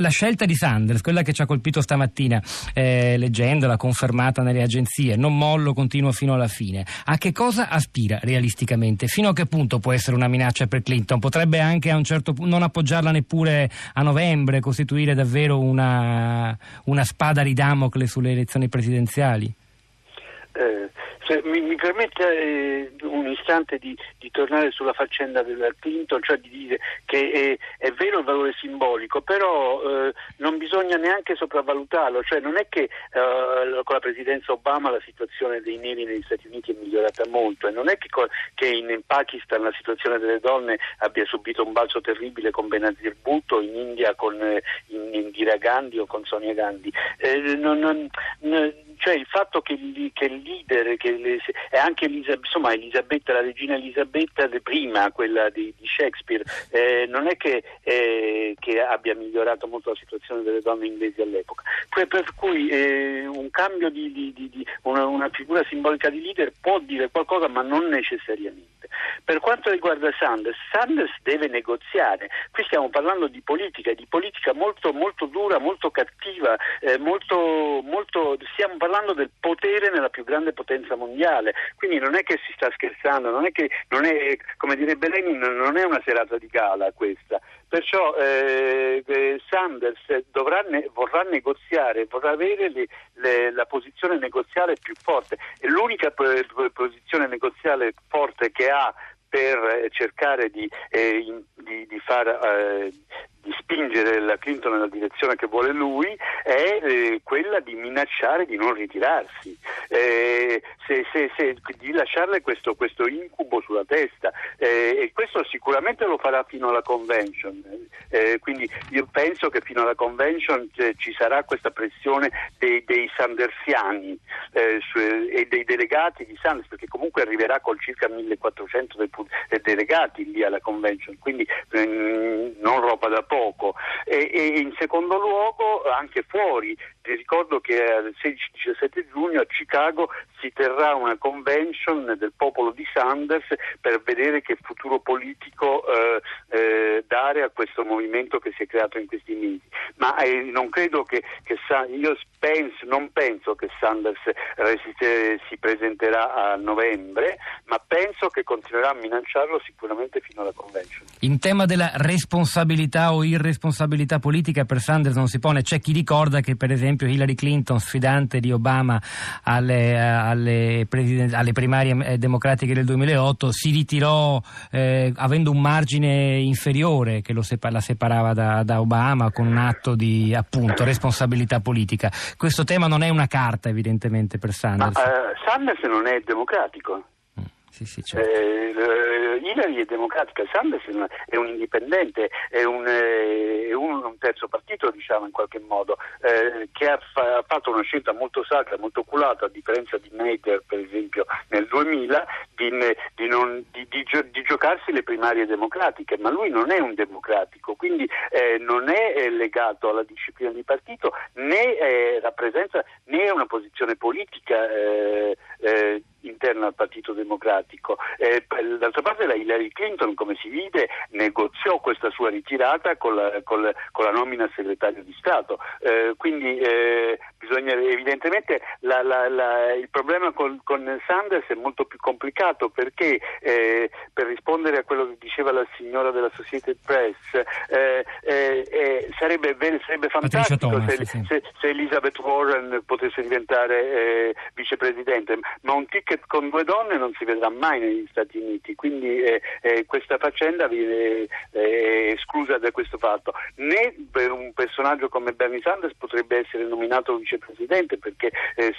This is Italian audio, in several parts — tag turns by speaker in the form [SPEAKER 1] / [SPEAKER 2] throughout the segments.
[SPEAKER 1] La scelta di Sanders, quella che ci ha colpito stamattina, eh, leggendola, confermata nelle agenzie, non mollo, continuo fino alla fine. A che cosa aspira realisticamente? Fino a che punto può essere una minaccia per Clinton? Potrebbe anche a un certo punto non appoggiarla neppure a novembre, costituire davvero una, una spada di Damocle sulle elezioni presidenziali?
[SPEAKER 2] Eh, mi, mi, permette eh, un istante di, di, tornare sulla faccenda del Clinton, cioè di dire che è, è vero il valore simbolico, però eh, non bisogna neanche sopravvalutarlo, cioè non è che eh, con la presidenza Obama la situazione dei neri negli Stati Uniti è migliorata molto e non è che, che in, in, Pakistan la situazione delle donne abbia subito un balzo terribile con Benazir Bhutto, in India con eh, in, Indira Gandhi o con Sonia Gandhi. Eh, non, non, cioè il fatto che, che il leader, che le, anche Elisa, insomma, Elisabetta, la regina Elisabetta prima, quella di, di Shakespeare, eh, non è che, eh, che, abbia migliorato molto la situazione delle donne inglesi all'epoca. Per, per cui eh, un cambio di, di, di una, una figura simbolica di leader può dire qualcosa, ma non necessariamente. Per quanto riguarda Sanders, Sanders deve negoziare. Qui stiamo parlando di politica, di politica molto, molto dura, molto cattiva, eh, molto, molto, stiamo parlando del potere nella più grande potenza mondiale. Quindi non è che si sta scherzando, non è che, non è, come direbbe Lenin, non è una serata di gala questa. Perciò eh, eh Sanders ne, vorrà negoziare, vorrà avere le, le, la posizione negoziale più forte e l'unica posizione negoziale forte che ha per cercare di, eh, di, di far eh, spingere la Clinton nella direzione che vuole lui è eh, quella di minacciare di non ritirarsi, eh, se, se, se, di lasciarle questo, questo, incubo sulla testa eh, e questo sicuramente lo farà fino alla convention. Eh, quindi io penso che fino alla convention eh, ci sarà questa pressione dei, dei sandersiani eh, su, e dei delegati di Sanders perché comunque arriverà con circa 1400 delegati lì alla convention, quindi non roba da poco e, e in secondo luogo anche fuori ti ricordo che il 16-17 giugno a Chicago si terrà una convention del popolo di Sanders per vedere che futuro politico eh, eh, dare a questo movimento che si è creato in questi mesi. Ma eh, non credo che, che io penso, non penso che Sanders resiste, si presenterà a novembre, ma penso che continuerà a minacciarlo sicuramente fino alla convention.
[SPEAKER 1] In tema della responsabilità o irresponsabilità politica per Sanders non si pone, c'è chi ricorda che per esempio Hillary Clinton, sfidante di Obama alle, alle, alle primarie eh, democratiche del 2008, si ritirò eh, avendo un margine inferiore che separa, la separava da, da, Obama con un atto di appunto responsabilità politica. Questo tema non è una carta evidentemente per Sanders.
[SPEAKER 2] Ma, uh, Sanders non è democratico.
[SPEAKER 1] Sì, sì, certo.
[SPEAKER 2] eh, Hillary è democratica, Sanders è un indipendente, è un, eh, è un terzo partito diciamo in qualche modo, eh, che ha, fa, ha, fatto una scelta molto sacra, molto oculata, a differenza di Nader per esempio nel 2000, di, di, non, di, di, giocarsi le primarie democratiche, ma lui non è un democratico, quindi eh, non è legato alla disciplina di partito né rappresenta né una posizione politica eh, eh, interna al Partito Democratico. Eh, d'altra parte la Hillary Clinton, come si vide, negoziò questa sua ritirata con la, con la, con la nomina a segretario di Stato. Eh, quindi eh, bisogna, evidentemente la, il problema con, con, Sanders è molto più complicato perché eh, per rispondere a quello che diceva la signora della Society Press eh, eh, sarebbe, sarebbe, fantastico Thomas, se, sì. se, se, Elizabeth Warren potesse diventare vicepresidente, ma un tic ticket con due donne non si vedrà mai negli Stati Uniti, quindi eh, eh, questa faccenda viene eh, esclusa da questo fatto. Né per un personaggio come Bernie Sanders potrebbe essere nominato vicepresidente perché eh,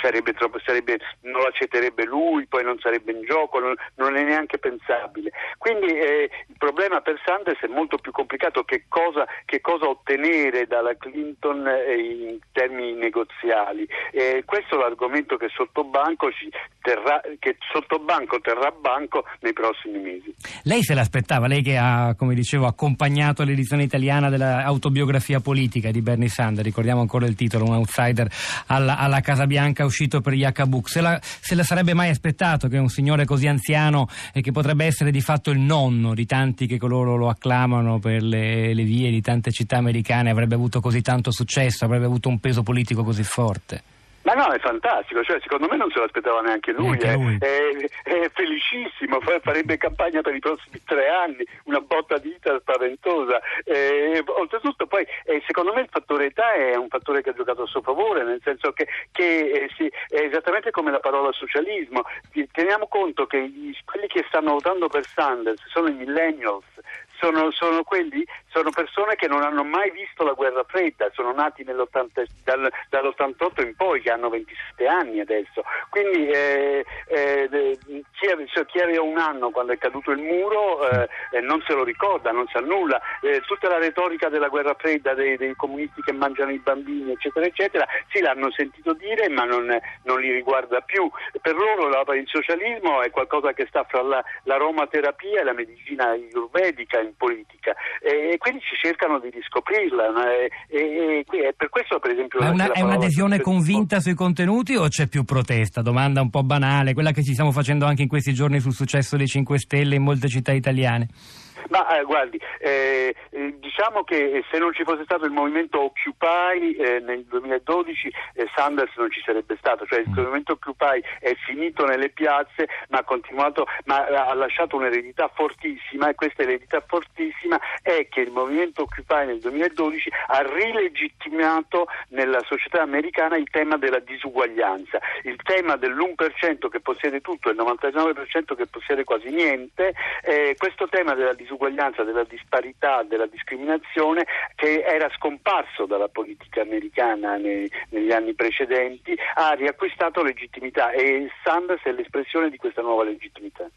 [SPEAKER 2] sarebbe troppo, sarebbe, non accetterebbe lui, poi non sarebbe in gioco, non, non è neanche pensabile. Quindi eh, il problema per Sanders è molto più complicato che cosa, che cosa ottenere dalla Clinton eh, in termini negoziali. questo è l'argomento che sotto banco terrà, che sotto banco terrà banco nei prossimi mesi.
[SPEAKER 1] Lei se l'aspettava, lei che ha, come dicevo, accompagnato l'edizione italiana della un'autobiografia politica di Bernie Sanders, ricordiamo ancora il titolo, un outsider alla, alla Casa Bianca uscito per Yakabuk. Se se la sarebbe mai aspettato che un signore così anziano e che potrebbe essere di fatto il nonno di tanti che coloro lo acclamano per le, le vie di tante città americane avrebbe avuto così tanto successo, avrebbe avuto un peso politico così forte?
[SPEAKER 2] No, è fantastico, cioè, secondo me non se l'aspettava neanche lui, neanche lui. È, è, è, felicissimo, farebbe campagna per i prossimi tre anni, una botta di vita spaventosa. Eh, oltretutto poi eh, secondo me il fattore età è un fattore che ha giocato a suo favore, nel senso che, che eh, sì, è esattamente come la parola socialismo, teniamo conto che gli, quelli che stanno votando per Sanders sono i millennials, sono, sono, quelli, sono persone che non hanno mai visto la guerra fredda, sono nati dal, dall'88 in poi, che hanno 27 anni adesso. Quindi eh, eh, chi, cioè, chi, aveva un anno quando è caduto il muro eh, non se lo ricorda, non sa nulla. Eh, tutta la retorica della guerra fredda dei, dei, comunisti che mangiano i bambini, eccetera, eccetera, sì l'hanno sentito dire, ma non, non li riguarda più. Per loro la, il socialismo è qualcosa che sta fra la, l'aromaterapia e la medicina ayurvedica in politica e, quindi ci cercano di riscoprirla e, e, e per questo per esempio...
[SPEAKER 1] È, una, è un'adesione convinta sui contenuti o c'è più protesta? Domanda un po' banale, quella che ci stiamo facendo anche in questi giorni sul successo dei 5 Stelle in molte città italiane.
[SPEAKER 2] Ma eh, guardi, eh, eh, diciamo che se non ci fosse stato il movimento Occupy eh, nel 2012 eh, Sanders non ci sarebbe stato, cioè il mm. movimento Occupy è finito nelle piazze ma ha continuato, ma ha lasciato un'eredità fortissima e questa eredità fortissima è che il movimento Occupy nel 2012 ha rilegittimato nella società americana il tema della disuguaglianza, il tema dell'1% che possiede tutto e il 99% che possiede quasi niente, eh, questo tema della disuguaglianza disuguaglianza, della disparità, della discriminazione che era scomparso dalla politica americana nei, negli anni precedenti, ha riacquistato legittimità e Sanders è l'espressione di questa nuova legittimità.